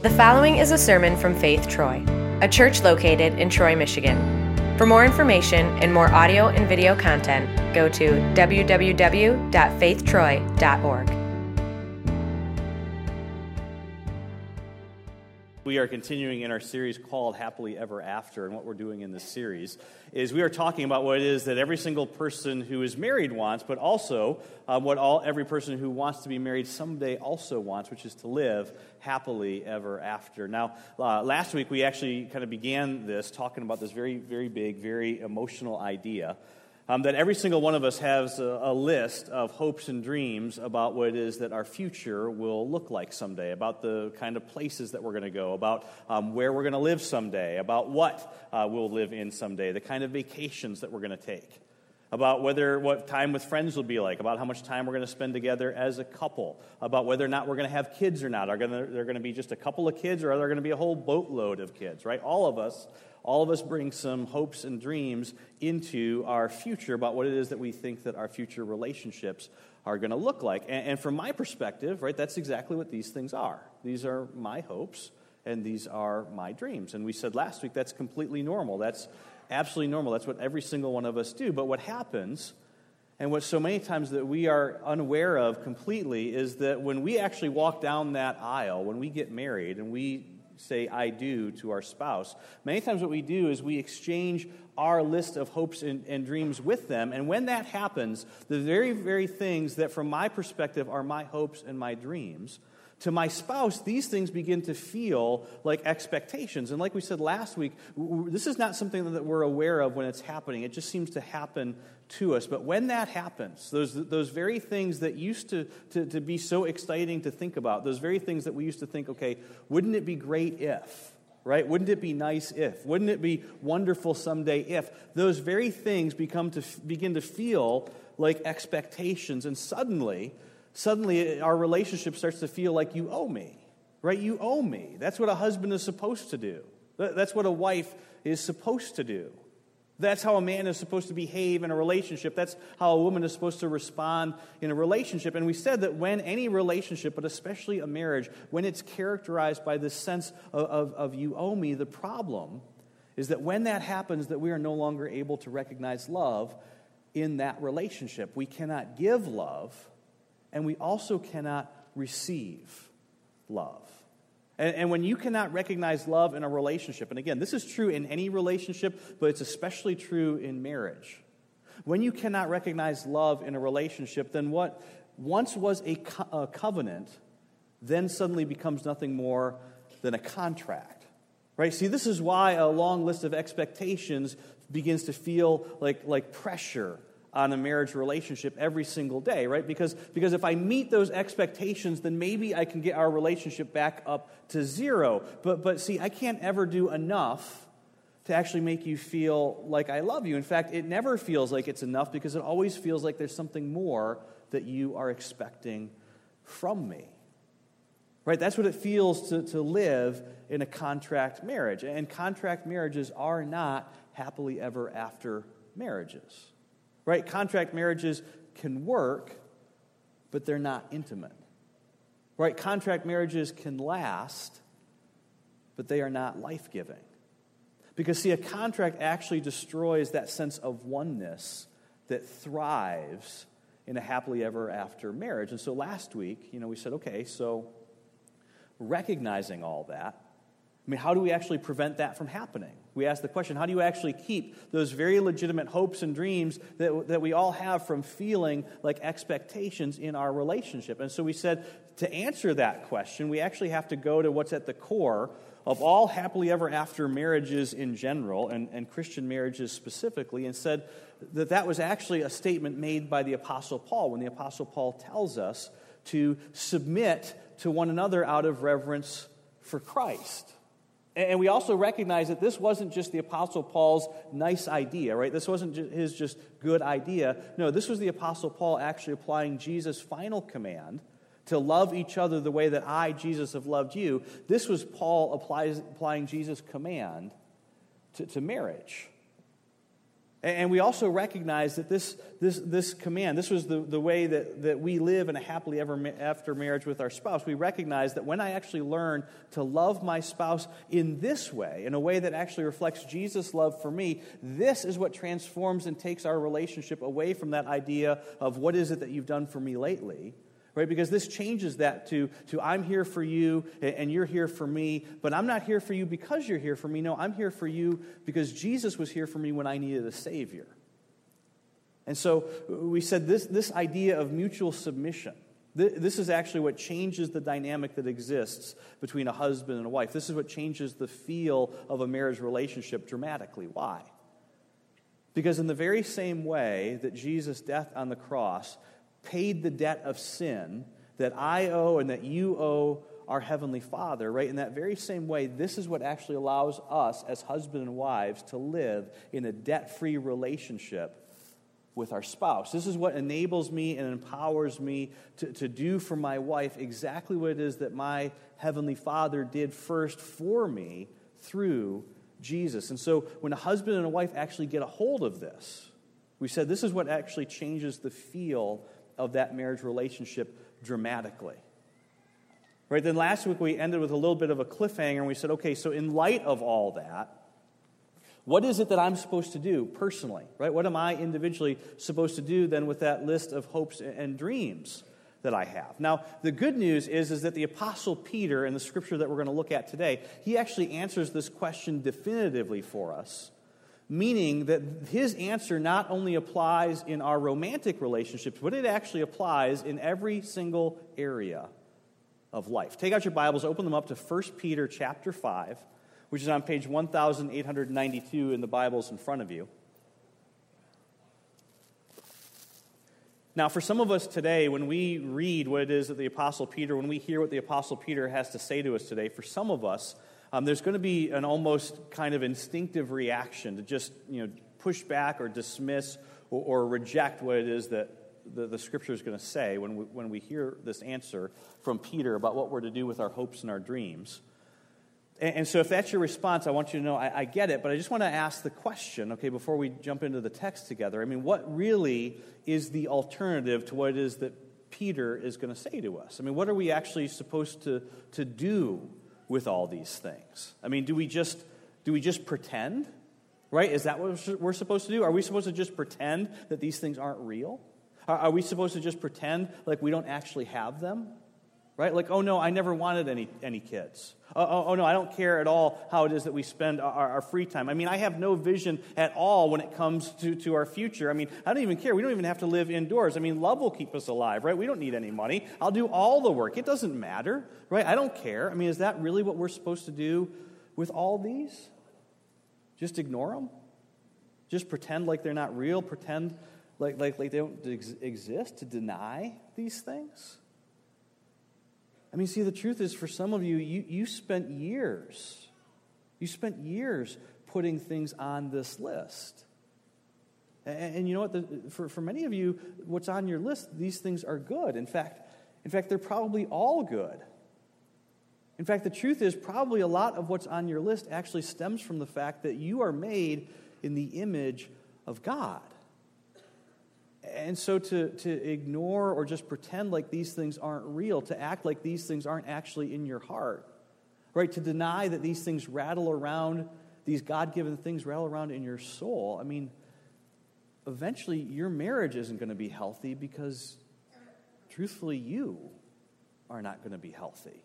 The following is a sermon from Faith Troy, a church located in Troy, Michigan. For more information and more audio and video content, go to www.faithtroy.org. We are continuing in our series called Happily Ever After, and what we're doing in this series is we are talking about what it is that every single person who is married wants, but also uh, what all every person who wants to be married someday also wants, which is to live happily ever after. Now, uh, last week we actually kind of began this talking about this very, very big, very emotional idea um, that every single one of us has a, a, list of hopes and dreams about what it is that our future will look like someday, about the kind of places that we're going to go, about um, where we're going to live someday, about what uh, we'll live in someday, the kind of vacations that we're going to take, about whether what time with friends will be like, about how much time we're going to spend together as a couple, about whether or not we're going to have kids or not. Are going to, there going to be just a couple of kids, or are there going to be a whole boatload of kids? Right? All of us all of us bring some hopes and dreams into our future about what it is that we think that our future relationships are going to look like. And, and, from my perspective, right, that's exactly what these things are. These are my hopes and these are my dreams. And we said last week that's completely normal. That's absolutely normal. That's what every single one of us do. But what happens and what so many times that we are unaware of completely is that when we actually walk down that aisle, when we get married and we say I do to our spouse. Many times, what we do is we exchange our list of hopes and, and, dreams with them. And when that happens, the very, very things that, from my perspective, are my hopes and my dreams, to my spouse, these things begin to feel like expectations. And like we said last week, this is not something that we're aware of when it's happening. It just seems to happen to us. But when that happens, those, those very things that used to, to, to be so exciting to think about, those very things that we used to think, okay, wouldn't it be great if? Right? Wouldn't it be nice if? Wouldn't it be wonderful someday if? Those very things become to, begin to feel like expectations. And suddenly, suddenly our relationship starts to feel like you owe me. Right? You owe me. That's what a husband is supposed to do. That's what a wife is supposed to do. That's how a man is supposed to behave in a relationship. That's how a woman is supposed to respond in a relationship. And we said that when any relationship, but especially a marriage, when it's characterized by this sense of, of, of, you owe me, the problem is that when that happens, that we are no longer able to recognize love in that relationship. We cannot give love, and we also cannot receive love. And, and, when you cannot recognize love in a relationship, and again, this is true in any relationship, but it's especially true in marriage. When you cannot recognize love in a relationship, then what once was a, co- a covenant then suddenly becomes nothing more than a contract. Right? See, this is why a long list of expectations begins to feel like, like pressure on a marriage relationship every single day, right? Because, because if I meet those expectations, then maybe I can get our relationship back up to zero. But, but see, I can't ever do enough to actually make you feel like I love you. In fact, it never feels like it's enough because it always feels like there's something more that you are expecting from me. Right? That's what it feels to, to live in a contract marriage. And contract marriages are not happily ever after marriages. Right? Contract marriages can work, but they're not intimate. Right? Contract marriages can last, but they are not life giving. Because, see, a contract actually destroys that sense of oneness that thrives in a happily ever after marriage. And so last week, you know, we said, okay, so recognizing all that, I mean, how do we actually prevent that from happening? We ask the question how do you actually keep those very legitimate hopes and dreams that, that we all have from feeling like expectations in our relationship? And so we said to answer that question, we actually have to go to what's at the core of all happily ever after marriages in general and, and Christian marriages specifically, and said that that was actually a statement made by the Apostle Paul when the Apostle Paul tells us to submit to one another out of reverence for Christ. And we also recognize that this wasn't just the Apostle Paul's nice idea, right? This wasn't his just good idea. No, this was the Apostle Paul actually applying Jesus' final command to love each other the way that I, Jesus, have loved you. This was Paul applies, applying Jesus' command to, to marriage. And we also recognize that this, this, this command, this was the, the way that, that we live in a happily ever after marriage with our spouse. We recognize that when I actually learn to love my spouse in this way, in a way that actually reflects Jesus' love for me, this is what transforms and takes our relationship away from that idea of what is it that you've done for me lately right? Because this changes that to, to I'm here for you and you're here for me, but I'm not here for you because you're here for me. No, I'm here for you because Jesus was here for me when I needed a Savior. And so uh, we said this, this idea of mutual submission. This is actually what changes the dynamic that exists between a husband and a wife. This is what changes the feel of a marriage relationship dramatically. Why? Because, in the very same way that Jesus' death on the cross paid the debt of sin that I owe and that you owe our Heavenly Father, right? In that very same way, this is what actually allows us as husband and wives to live in a debt free relationship with our spouse. This is what enables me and empowers me to, to do for my wife exactly what it is that my Heavenly Father did first for me through Jesus. And so when a husband and a wife actually get a hold of this, we said this is what actually changes the feel of that marriage relationship dramatically. Right, then last week we ended with a little bit of a cliffhanger and we said, okay, so in light of all that, what is it that I'm supposed to do personally? Right? What am I individually supposed to do then with that list of hopes and dreams that I have? Now, the good news is, is that the Apostle Peter, in the scripture that we're going to look at today, he actually answers this question definitively for us meaning that his answer not only applies in our romantic relationships, but it actually applies in every single area of life. Take out your Bibles, open them up to 1 Peter chapter 5, which is on page 1892 in the Bibles in front of you. Now, for some of us today, when we read what it is that the Apostle Peter, when we hear what the Apostle Peter has to say to us today, for some of us, um, there's going to be an almost kind of instinctive reaction to just you know push back or dismiss or, or reject what it is that the, the scripture is going to say when we, when we hear this answer from Peter about what we're to do with our hopes and our dreams. And, and so, if that's your response, I want you to know I, I get it, but I just want to ask the question, okay, before we jump into the text together. I mean, what really is the alternative to what it is that Peter is going to say to us? I mean, what are we actually supposed to, to do with all these things? I mean, do we just do we just pretend? Right? Is that what we're supposed to do? Are we supposed to just pretend that these things aren't real? Are we supposed to just pretend like we don't actually have them? Right? Like, oh no, I never wanted any, any kids. Oh, oh, oh, no, I don't care at all how it is that we spend our, our, free time. I mean, I have no vision at all when it comes to, to our future. I mean, I don't even care. We don't even have to live indoors. I mean, love will keep us alive, right? We don't need any money. I'll do all the work. It doesn't matter, right? I don't care. I mean, is that really what we're supposed to do with all these? Just ignore them? Just pretend like they're not real? Pretend like, like, like they don't ex- exist? To deny these things? I mean, see, the truth is, for some of you, you, you spent years, you spent years putting things on this list. And, and you know what? The, for, for many of you, what's on your list, these things are good. In fact, in fact, they're probably all good. In fact, the truth is, probably a lot of what's on your list actually stems from the fact that you are made in the image of God. And so to, to ignore or just pretend like these things aren't real, to act like these things aren't actually in your heart, right? To deny that these things rattle around, these God given things rattle around in your soul. I mean, eventually your marriage isn't going to be healthy because, truthfully, you are not going to be healthy.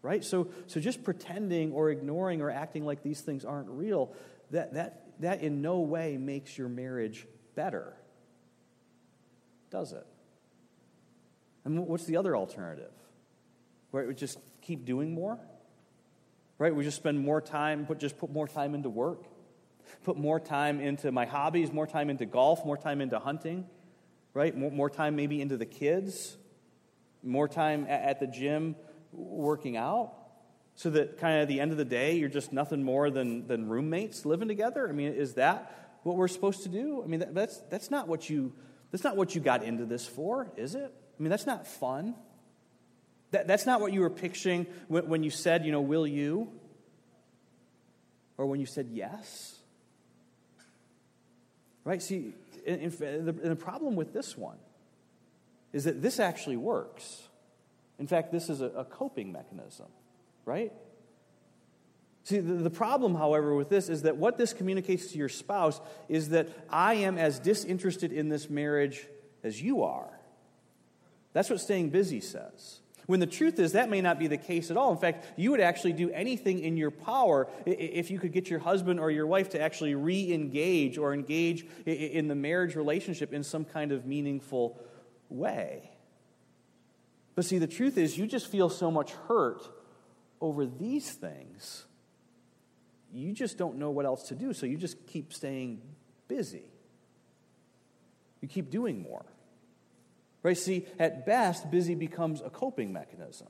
Right? So, so just pretending or ignoring or acting like these things aren't real, that, that, that in no way makes your marriage better does it? And what's the other alternative? Where we just keep doing more? Right? We just spend more time, put, just put more time into work, put more time into my hobbies, more time into golf, more time into hunting, right? More, more time maybe into the kids, more time at, at the gym working out so that kind of at the end of the day you're just nothing more than, than roommates living together i mean is that what we're supposed to do i mean that, that's, that's not what you that's not what you got into this for, is it? I mean, that's not fun. That, that's not what you were picturing when, when you said, you know, will you? Or when you said yes. Right? See, in, in, the, the problem with this one is that this actually works. In fact, this is a, a coping mechanism, right? See, the, the problem, however, with this is that what this communicates to your spouse is that I am as disinterested in this marriage as you are. That's what staying busy says. When the truth is, that may not be the case at all. In fact, you would actually do anything in your power if you could get your husband or your wife to actually re engage or engage in the marriage relationship in some kind of meaningful way. But see, the truth is, you just feel so much hurt over these things, you just don't know what else to do. So you just keep staying busy. You keep doing more. Right? See, at best, busy becomes a coping mechanism.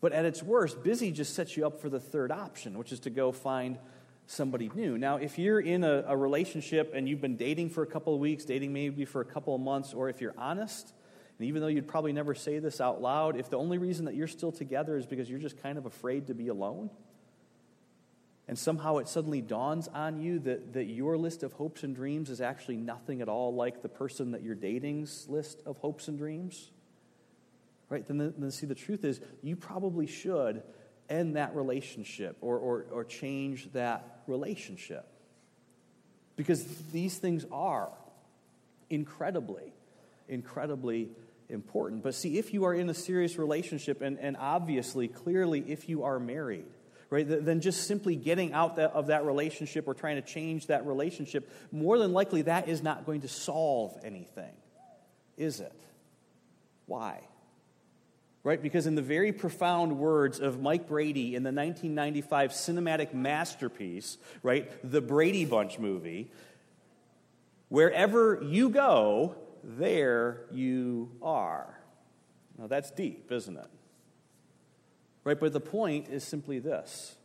But at its worst, busy just sets you up for the third option, which is to go find somebody new. Now, if you're in a, a, relationship and you've been dating for a couple of weeks, dating maybe for a couple of months, or if you're honest, and even though you'd probably never say this out loud, if the only reason that you're still together is because you're just kind of afraid to be alone, and somehow it suddenly dawns on you that, that your list of hopes and dreams is actually nothing at all like the person that you're dating's list of hopes and dreams, right? Then, then see, the truth is, you probably should end that relationship or, or, or change that relationship. Because these things are incredibly, incredibly important. But see, if you are in a serious relationship, and, and obviously, clearly, if you are married, right, then just simply getting out of that relationship or trying to change that relationship, more than likely that is not going to solve anything, is it? Why? Right? Because, in the very profound words of Mike Brady in the 1995 cinematic masterpiece, right, the Brady Bunch movie, wherever you go, there you are. Now, that's deep, isn't it? Right? But the point is simply this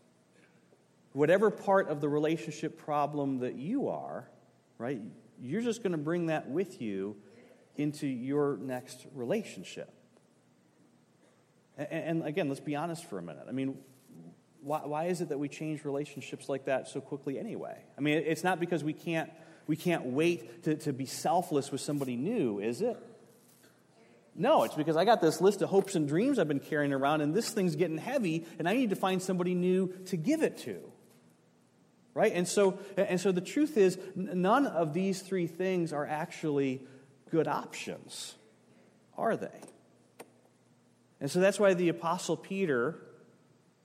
whatever part of the relationship problem that you are, right, you're just going to bring that with you into your next relationship. And, and, again, let's be honest for a minute. I mean, why, why is it that we change relationships like that so quickly anyway? I mean, it's not because we can't, we can't wait to, to be selfless with somebody new, is it? No, it's because I got this list of hopes and dreams I've been carrying around, and this thing's getting heavy, and I need to find somebody new to give it to. Right? And so, and so the truth is, none of these three things are actually good options, are they? And so that's why the Apostle Peter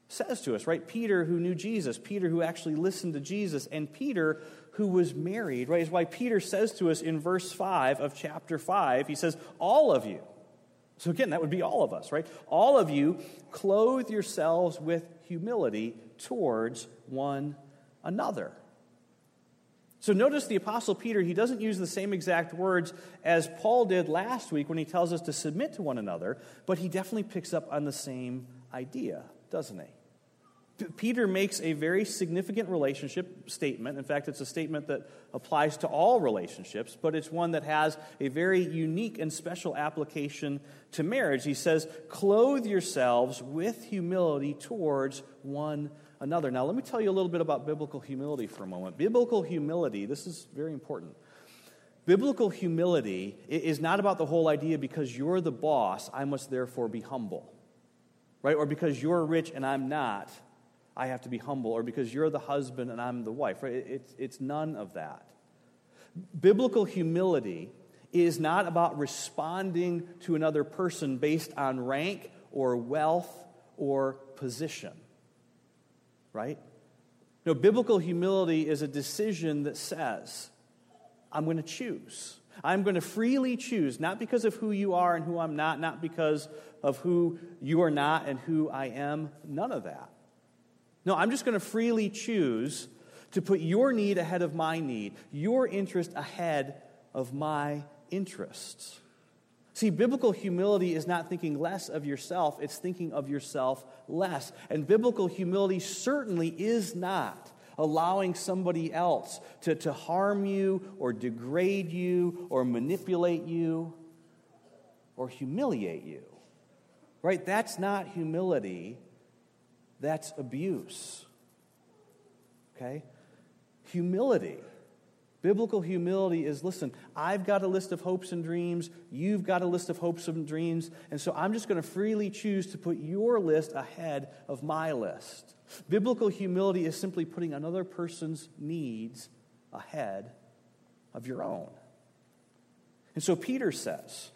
says to us, right? Peter, who knew Jesus, Peter, who actually listened to Jesus, and Peter, who was married, right? Is why Peter says to us in verse 5 of chapter 5, he says, All of you so, again, that would be all of us, right? All of you clothe yourselves with humility towards one another. So, notice the Apostle Peter, he doesn't use the same exact words as Paul did last week when he tells us to submit to one another, but he definitely picks up on the same idea, doesn't he? Peter makes a very significant relationship statement. In fact, it's a statement that applies to all relationships, but it's one that has a very unique and special application to marriage. He says, Clothe yourselves with humility towards one another. Now, let me tell you a little bit about biblical humility for a moment. Biblical humility, this is very important. Biblical humility is not about the whole idea because you're the boss, I must therefore be humble, right? Or because you're rich and I'm not I have to be humble, or because you're the husband and I'm the wife. Right? It's, it's none of that. Biblical humility is not about responding to another person based on rank or wealth or position. Right? No, biblical humility is a decision that says, I'm going to choose. I'm going to freely choose, not because of who you are and who I'm not, not because of who you are not and who I am, none of that. No, I'm just going to freely choose to put your need ahead of my need, your interest ahead of my interests. See, biblical humility is not thinking less of yourself, it's thinking of yourself less. And biblical humility certainly is not allowing somebody else to, to harm you or degrade you or manipulate you or humiliate you. Right? That's not humility that's abuse. Okay? Humility Biblical humility is listen, I've got a list of hopes and dreams, you've got a list of hopes and dreams, and so I'm just going to freely choose to put your list ahead of my list. Biblical humility is simply putting another person's needs ahead of your own. And so Peter says,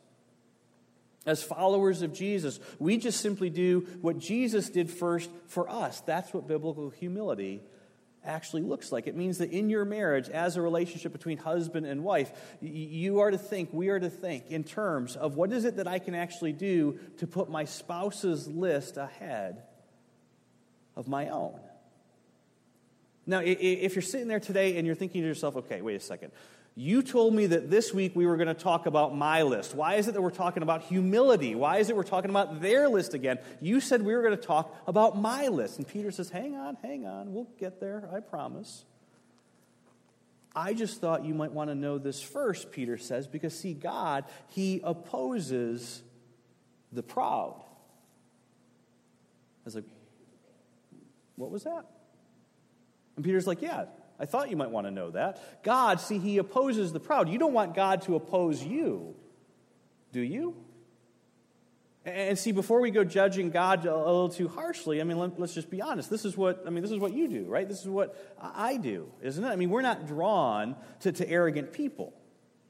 as followers of Jesus, we just simply do what Jesus did first for us. That's what biblical humility actually looks like. It means that in your marriage, as a relationship between husband and wife, you are to think, we are to think in terms of what is it that I can actually do to put my spouse's list ahead of my own. Now, if you're sitting there today and you're thinking to yourself, okay, wait a second. You told me that this week we were going to talk about my list. Why is it that we're talking about humility? Why is it we're talking about their list again? You said we were going to talk about my list. And Peter says, hang on, hang on. We'll get there, I promise. I just thought you might want to know this first, Peter says, because see, God, He opposes the proud. I was like, what was that? And Peter's like, yeah, I thought you might want to know that. God, see, he opposes the proud. You don't want God to oppose you, do you? And see, before we go judging God a little too harshly, I mean, let, us just be honest. This is what I mean. This is what you do, right? This is what I do, isn't it? I mean, we're not drawn to, to arrogant people,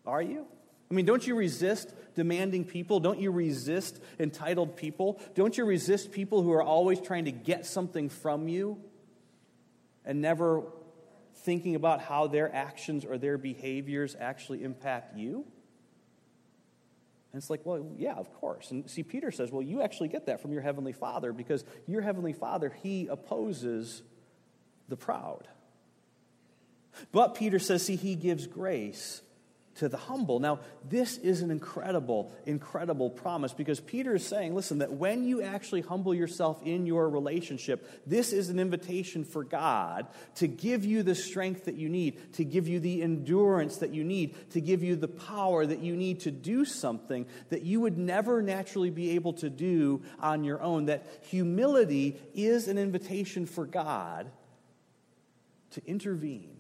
are you? I mean, don't you resist demanding people? Don't you resist entitled people? Don't you resist people who are always trying to get something from you and never thinking about how their actions or their behaviors actually impact you? And it's like, well, yeah, of course. And see, Peter says, well, you actually get that from your Heavenly Father because your Heavenly Father, He opposes the proud. But Peter says, see, He gives grace to the humble. Now, this is an incredible, incredible promise because Peter is saying, listen, that when you actually humble yourself in your relationship, this is an invitation for God to give you the strength that you need, to give you the endurance that you need, to give you the power that you need to do something that you would never naturally be able to do on your own. That humility is an invitation for God to intervene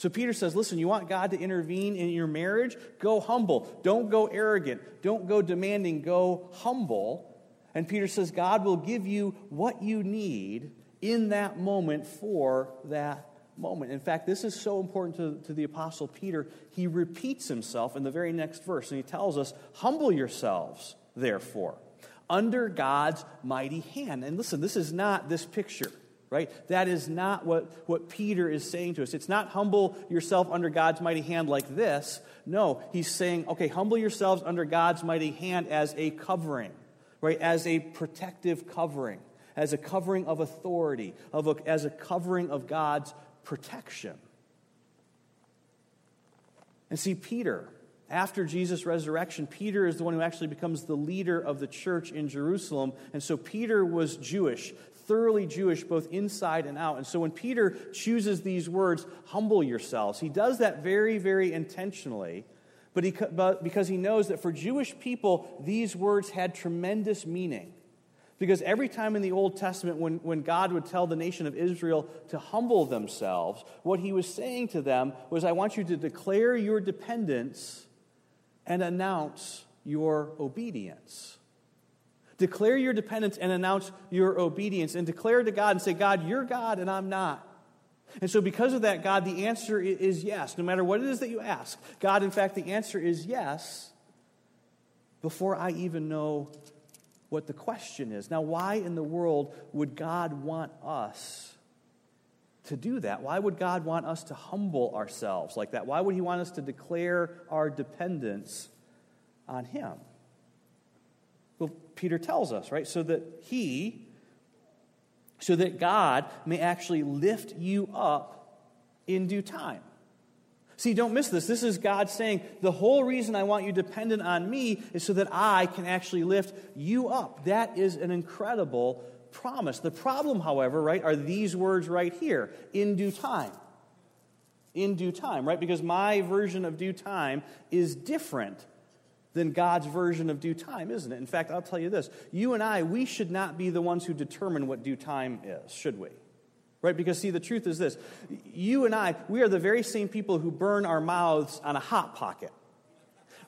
so Peter says, listen, you want God to intervene in your marriage? Go humble. Don't go arrogant. Don't go demanding. Go humble. And Peter says, God will give you what you need in that moment for that moment. In fact, this is so important to, to the Apostle Peter. He repeats himself in the very next verse, and he tells us, Humble yourselves, therefore, under God's mighty hand. And listen, this is not this picture right? That is not what, what Peter is saying to us. It's not humble yourself under God's mighty hand like this. No, he's saying, okay, humble yourselves under God's mighty hand as a covering, right? As a protective covering, as a covering of authority, of a, as a covering of God's protection. And see, Peter, after Jesus' resurrection, Peter is the one who actually becomes the leader of the church in Jerusalem. And so Peter was Jewish thoroughly Jewish, both inside and out. And so when Peter chooses these words, humble yourselves, he does that very, very intentionally. But, he, but because he knows that for Jewish people, these words had tremendous meaning. Because every time in the Old Testament, when, when God would tell the nation of Israel to humble themselves, what he was saying to them was, I want you to declare your dependence and announce your obedience. Declare your dependence and announce your obedience, and declare to God and say, God, you're God and I'm not. And so, because of that, God, the answer is yes, no matter what it is that you ask. God, in fact, the answer is yes before I even know what the question is. Now, why in the world would God want us to do that? Why would God want us to humble ourselves like that? Why would He want us to declare our dependence on Him? Peter tells us, right? So that he, so that God may actually lift you up in due time. See, don't miss this. This is God saying, the whole reason I want you dependent on me is so that I can actually lift you up. That is an incredible promise. The problem, however, right, are these words right here in due time. In due time, right? Because my version of due time is different than God's version of due time, isn't it? In fact, I'll tell you this you and I, we should not be the ones who determine what due time is, should we? Right? Because, see, the truth is this you and I, we are the very same people who burn our mouths on a hot pocket.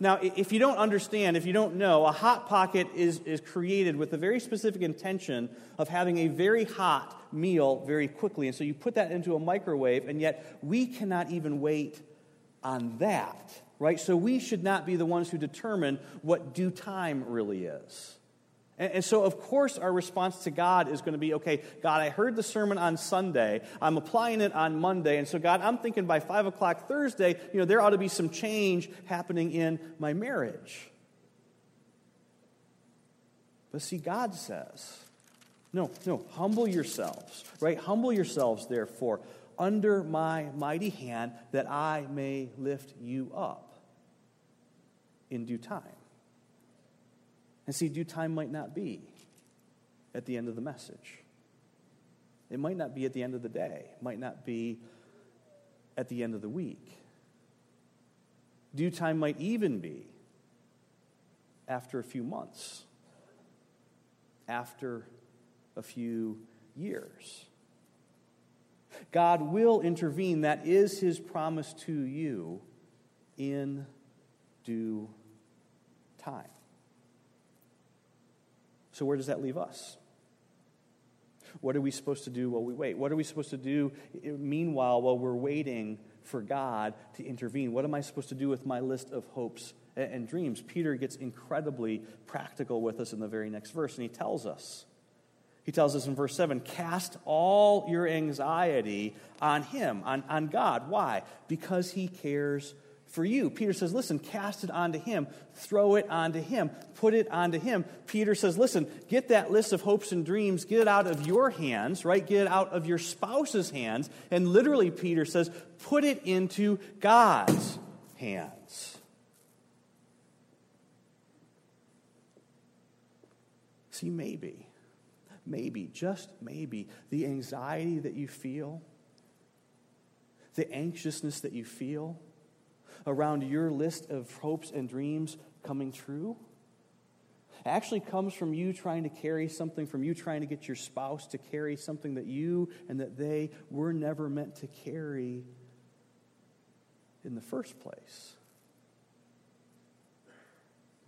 Now, if you don't understand, if you don't know, a hot pocket is, is created with the very specific intention of having a very hot meal very quickly. And so you put that into a microwave, and yet we cannot even wait on that, right? So we should not be the ones who determine what due time really is. And, and so, of course, our response to God is going to be okay, God, I heard the sermon on Sunday. I'm applying it on Monday. And so, God, I'm thinking by 5 o'clock Thursday, you know, there ought to be some change happening in my marriage. But see, God says, no, no, humble yourselves, right? Humble yourselves, therefore, under my mighty hand, that I may lift you up in due time. And see, due time might not be at the end of the message. It might not be at the end of the day, it might not be at the end of the week. Due time might even be after a few months, after a few years. God will intervene. That is his promise to you in due time. So, where does that leave us? What are we supposed to do while we wait? What are we supposed to do eh, meanwhile while we're waiting for God to intervene? What am I supposed to do with my list of hopes and dreams? Peter gets incredibly practical with us in the very next verse, and he tells us. He tells us in verse 7 cast all your anxiety on him, on, on God. Why? Because he cares for you. Peter says, listen, cast it onto him, throw it onto him, put it onto him. Peter says, listen, get that list of hopes and dreams, get it out of your hands, right? Get it out of your spouse's hands. And literally, Peter says, put it into God's hands. See, maybe, maybe, just maybe, the anxiety that you feel, the anxiousness that you feel, around your list of hopes and dreams coming true actually comes from you trying to carry something, from you trying to get your spouse to carry something that you and that they were never meant to carry in the first place.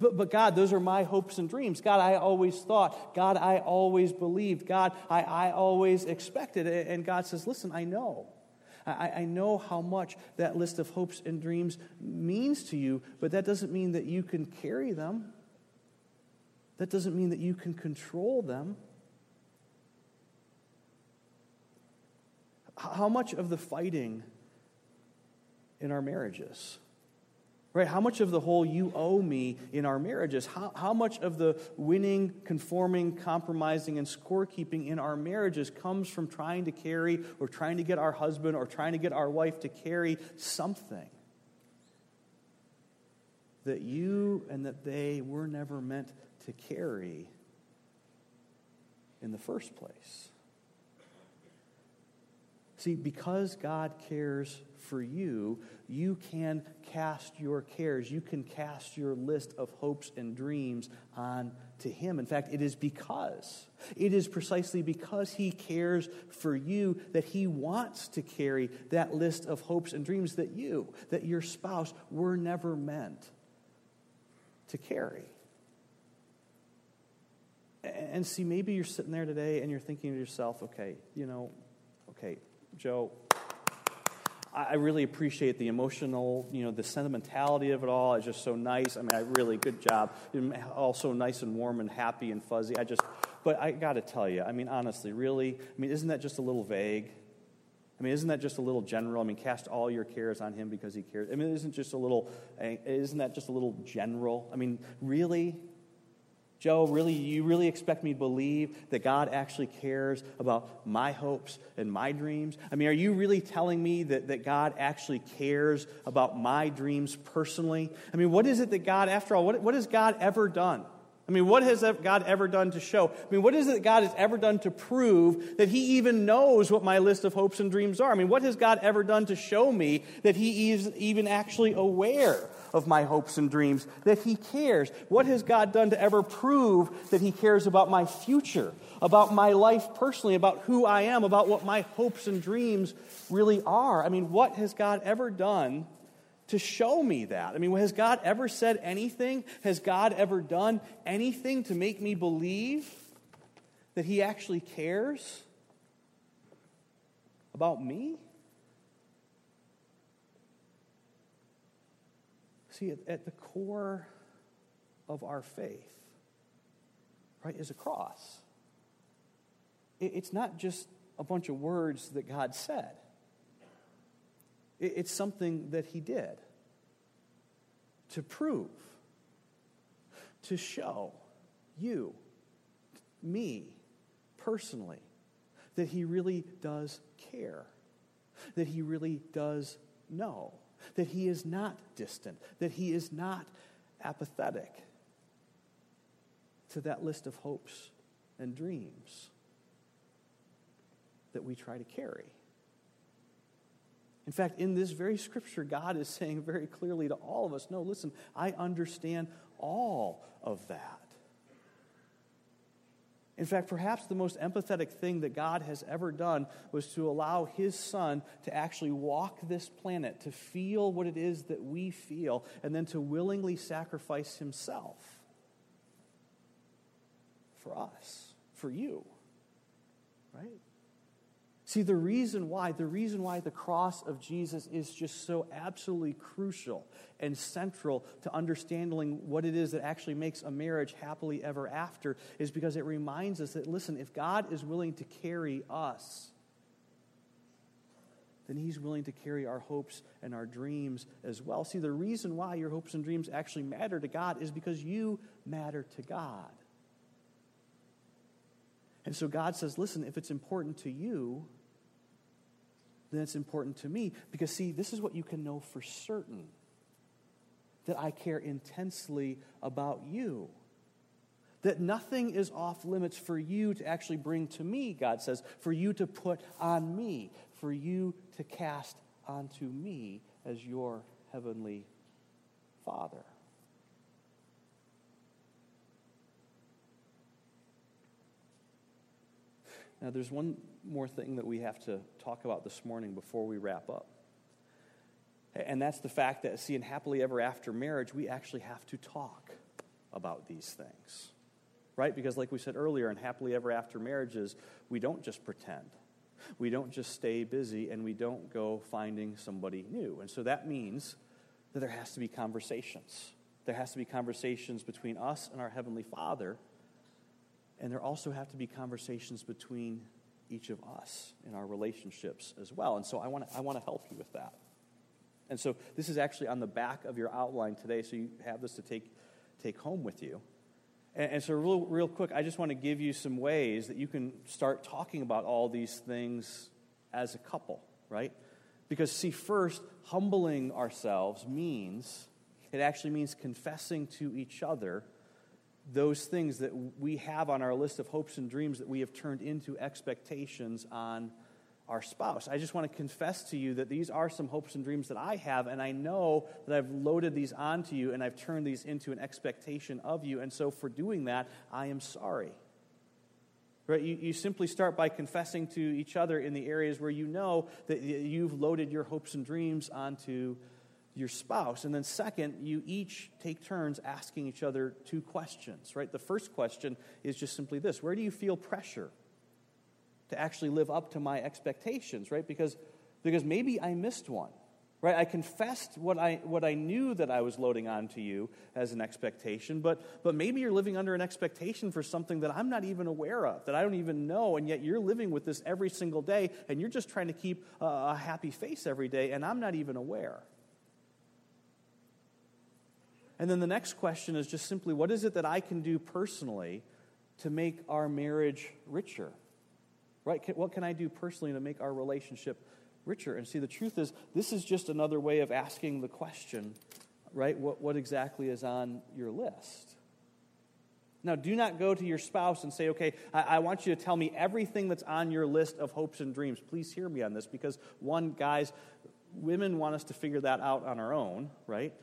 But, but God, those are my hopes and dreams. God, I always thought. God, I always believed. God, I, I always expected. And God says, Listen, I know. I, I know how much that list of hopes and dreams means to you, but that doesn't mean that you can carry them. That doesn't mean that you can control them. How much of the fighting in our marriages Right? How much of the whole you owe me in our marriages? How, how much of the winning, conforming, compromising, and scorekeeping in our marriages comes from trying to carry or trying to get our husband or trying to get our wife to carry something that you and that they were never meant to carry in the first place? See, because God cares for you, you can cast your cares, you can cast your list of hopes and dreams on to Him. In fact, it is because, it is precisely because He cares for you that He wants to carry that list of hopes and dreams that you, that your spouse, were never meant to carry. And see, maybe you're sitting there today and you're thinking to yourself, okay, you know, okay, Joe, I really appreciate the emotional, you know, the sentimentality of it all. It's just so nice. I mean, I really, good job. Also nice and warm and happy and fuzzy. I just, but I got to tell you, I mean, honestly, really, I mean, isn't that just a little vague? I mean, isn't that just a little general? I mean, cast all your cares on him because he cares. I mean, isn't just a little, eh, isn't that just a little general? I mean, really? Joe, really, you really expect me to believe that God actually cares about my hopes and my dreams? I mean, are you really telling me that, that God actually cares about my dreams personally? I mean, what is it that God, after all, what, what has God ever done? I mean, what has God ever done to show? I mean, what is it that God has ever done to prove that He even knows what my list of hopes and dreams are? I mean, what has God ever done to show me that He is even actually aware of my hopes and dreams, that He cares? What has God done to ever prove that He cares about my future, about my life personally, about who I am, about what my hopes and dreams really are? I mean, what has God ever done to show me that. I mean, has God ever said anything? Has God ever done anything to make me believe that He actually cares about me? See, at, the core of our faith, right, is a cross. It's not just a bunch of words that God said. It's something that he did to prove, to show you, me, personally, that he really does care, that he really does know, that he is not distant, that he is not apathetic to that list of hopes and dreams that we try to carry. In fact, in this very scripture, God is saying very clearly to all of us no, listen, I understand all of that. In fact, perhaps the most empathetic thing that God has ever done was to allow his son to actually walk this planet, to feel what it is that we feel, and then to willingly sacrifice himself for us, for you. Right? See, the reason why, the reason why the cross of Jesus is just so absolutely crucial and central to understanding what it is that actually makes a marriage happily ever after is because it reminds us that, listen, if God is willing to carry us, then He's willing to carry our hopes and our dreams as well. See, the reason why your hopes and dreams actually matter to God is because you matter to God. And so God says, listen, if it's important to you, then it's important to me. Because, see, this is what you can know for certain that I care intensely about you. That nothing is off limits for you to actually bring to me, God says, for you to put on me, for you to cast onto me as your heavenly Father. Now, there's one more thing that we have to talk about this morning before we wrap up. And that's the fact that, see, in happily ever after marriage, we actually have to talk about these things. Right? Because, like we said earlier, in happily ever after marriages, we don't just pretend. We don't just stay busy and we don't go finding somebody new. And so that means that there has to be conversations. There has to be conversations between us and our Heavenly Father. And there also have to be conversations between each of us in our relationships as well. And so I want to I want to help you with that. And so this is actually on the back of your outline today, so you have this to take take home with you. And, and so real real quick, I just want to give you some ways that you can start talking about all these things as a couple, right? Because see, first, humbling ourselves means it actually means confessing to each other those things that we have on our list of hopes and dreams that we have turned into expectations on our spouse. I just want to confess to you that these are some hopes and dreams that I have, and I know that I've loaded these onto you and I've turned these into an expectation of you. And so, for doing that, I am sorry. Right? You, you simply start by confessing to each other in the areas where you know that you've loaded your hopes and dreams onto your spouse. And then, second, you each take turns asking each other two questions, right? The first question is just simply this Where do you feel pressure to actually live up to my expectations, right? Because, because maybe I missed one, right? I confessed what I, what I knew that I was loading onto you as an expectation, but, but maybe you're living under an expectation for something that I'm not even aware of, that I don't even know, and yet you're living with this every single day, and you're just trying to keep a, a happy face every day, and I'm not even aware. And then the next question is just simply what is it that I can do personally to make our marriage richer? Right? What can I do personally to make our relationship richer? And see, the truth is, this is just another way of asking the question, right? What, what exactly is on your list? Now, do not go to your spouse and say, okay, I, I, want you to tell me everything that's on your list of hopes and dreams. Please hear me on this because, one, guys, women want us to figure that out on our own, right?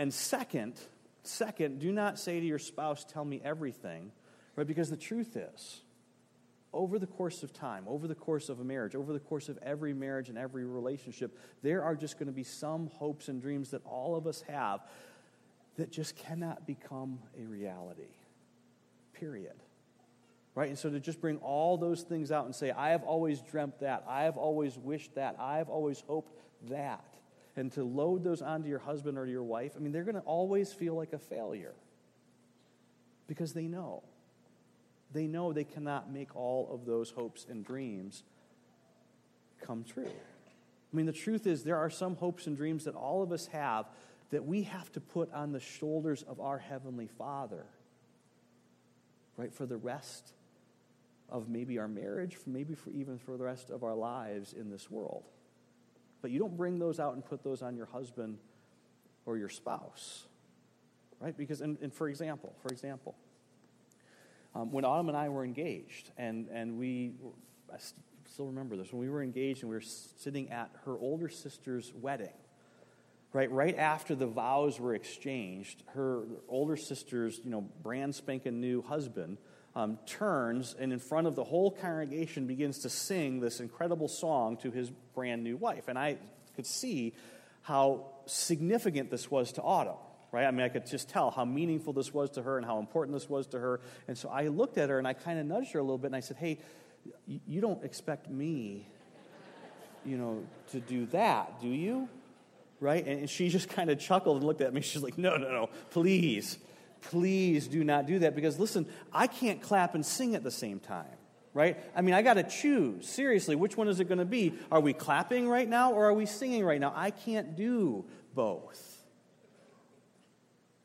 And second, second, do not say to your spouse, tell me everything, right? Because the truth is, over the course of time, over the course of a marriage, over the course of every marriage and every relationship, there are just going to be some hopes and dreams that all of us have that just cannot become a reality. Period. Right? And so to just bring all those things out and say, I have always dreamt that, I have always wished that, I have always hoped that, and to load those onto your husband or your wife, I mean, they're going to always feel like a failure because they know they know they cannot make all of those hopes and dreams come true. I mean, the truth is, there are some hopes and dreams that all of us have that we have to put on the shoulders of our Heavenly Father, right, for the rest of maybe our marriage, maybe for even for the rest of our lives in this world. But you don't bring those out and put those on your husband or your spouse, right? Because, and, and for example, for example, um, when Autumn and I were engaged, and, and we, I still remember this, when we were engaged and we were sitting at her older sister's wedding, right, right after the vows were exchanged, her older sister's, you know, brand spanking new husband um, turns and in front of the whole congregation begins to sing this incredible song to his brand new wife. And I could see how significant this was to Autumn right? I mean, I could just tell how meaningful this was to her and how important this was to her. And so I looked at her and I kind of nudged her a little bit and I said, hey, you don't expect me, you know, to do that, do you? Right? And she just kind of chuckled and looked at me. She's like, no, no, no, please, please do not do that because listen, I can't clap and sing at the same time right? I mean, I got to choose. Seriously, which one is it going to be? Are we clapping right now or are we singing right now? I can't do both.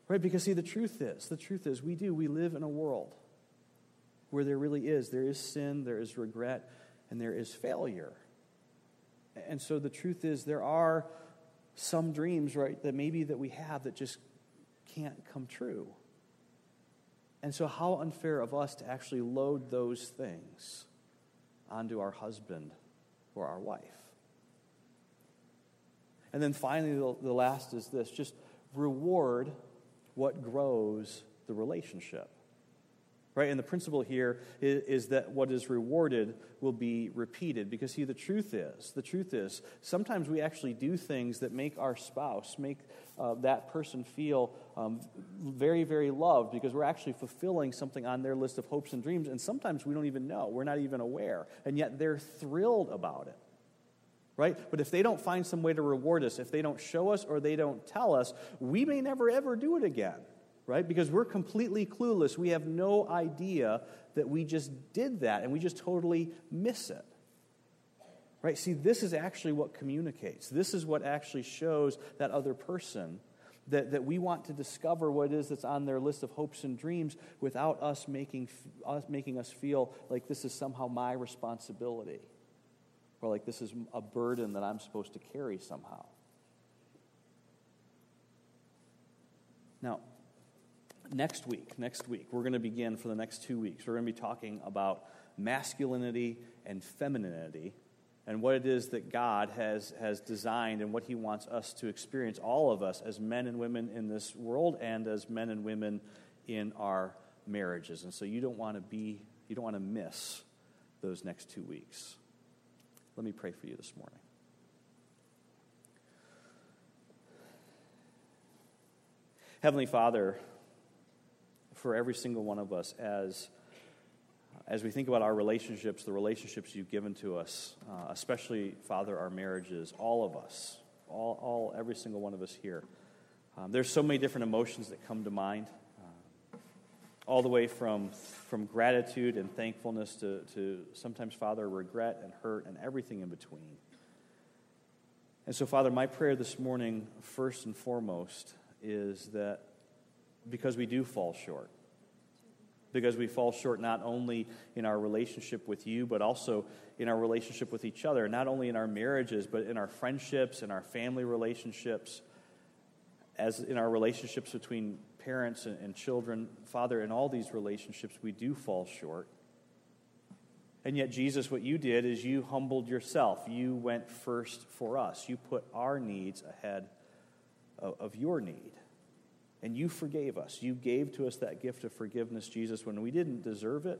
Right? Because, see, the truth is, the truth is, we do, we live in a world where there really is. There is sin, there is regret, and there is failure. And so the truth is, there are some dreams, right, that maybe that we have that just can't come true. And so, how unfair of us to actually load those things onto our husband or our wife. And then finally, the, last is this just reward what grows the relationship. Right? And the principle here is, is, that what is rewarded will be repeated. Because, see, the truth is, the truth is, sometimes we actually do things that make our spouse, make uh, that person feel um, very, very loved because we're actually fulfilling something on their list of hopes and dreams. And sometimes we don't even know, we're not even aware. And yet they're thrilled about it right? But if they don't find some way to reward us, if they don't show us or they don't tell us, we may never ever do it again, right? Because we're completely clueless. We have no idea that we just did that and we just totally miss it. Right? See, this is actually what communicates. This is what actually shows that other person that, that we want to discover what it is that's on their list of hopes and dreams without us making, us making us feel like this is somehow my responsibility or like this is a burden that I'm supposed to carry somehow. Now, next week, next week, we're going to begin for the next two weeks. We're going to be talking about masculinity and femininity and what it is that God has, has designed and what He wants us to experience, all of us as men and women in this world and as men and women in our marriages. And so you don't want to be, you don't want to miss those next two weeks. Let me pray for you this morning. Heavenly Father, for every single one of us, as, as we think about our relationships, the relationships you've given to us, uh, especially, Father, our marriages, all of us, all, all every single one of us here, um, there's so many different emotions that come to mind all the way from, from gratitude and thankfulness to, to sometimes, Father, regret and hurt and everything in between. And so, Father, my prayer this morning, first and foremost, is that because we do fall short, because we fall short not only in our relationship with you, but also in our relationship with each other, not only in our marriages, but in our friendships, in our family relationships, as in our relationships between parents and, children, Father, in all these relationships, we do fall short. And yet, Jesus, what you did is you humbled yourself. You went first for us. You put our needs ahead of your need. And you forgave us. You gave to us that gift of forgiveness, Jesus, when we didn't deserve it,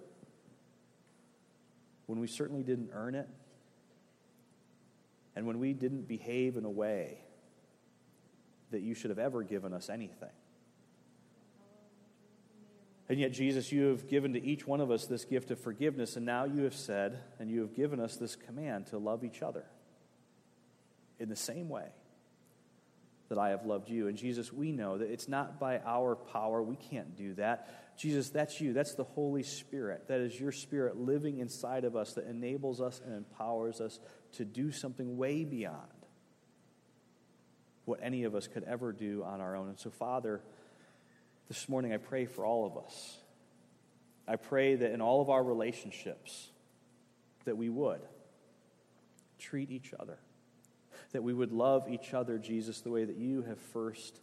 when we certainly didn't earn it, and when we didn't behave in a way that you should have ever given us anything. And yet, Jesus, you have given to each one of us this gift of forgiveness, and now you have said, and you have given us this command to love each other in the same way that I have loved you. And Jesus, we know that it's not by our power, we can't do that. Jesus, that's you. That's the Holy Spirit. That is your Spirit living inside of us that enables us and empowers us to do something way beyond what any of us could ever do on our own. And so, Father, this morning, I pray for all of us. I pray that in all of our relationships, that we would treat each other, that we would love each other, Jesus, the way that you have first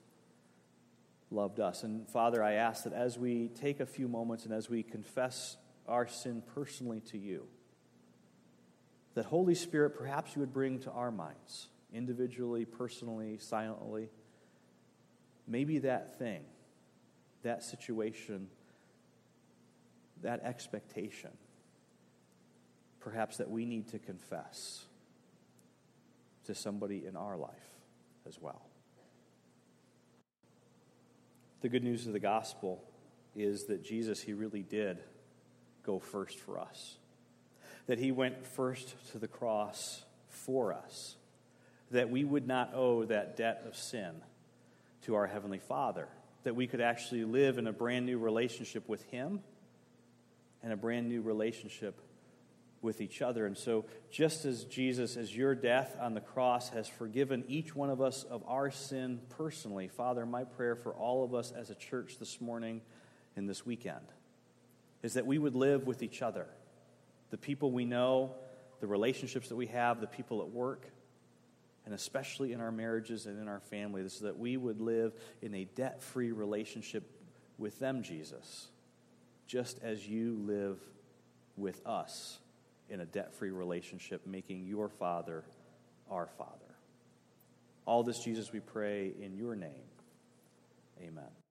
loved us. And Father, I ask that as we take a few moments and as we confess our sin personally to you, that Holy Spirit, perhaps you would bring to our minds, individually, personally, silently, maybe that thing that situation, that expectation, perhaps that we need to confess to somebody in our life as well. The good news of the gospel is that Jesus, he really did go first for us. That he went first to the cross for us. That we would not owe that debt of sin to our Heavenly Father that we could actually live in a brand new relationship with Him and a brand new relationship with each other. And so, just as Jesus, as your death on the cross has forgiven each one of us of our sin personally, Father, my prayer for all of us as a church this morning and this weekend is that we would live with each other. The people we know, the relationships that we have, the people at work, and especially in our marriages and in our families, so that we would live in a debt free relationship with them, Jesus, just as you live with us in a debt free relationship, making your Father our Father. All this, Jesus, we pray in your name. Amen.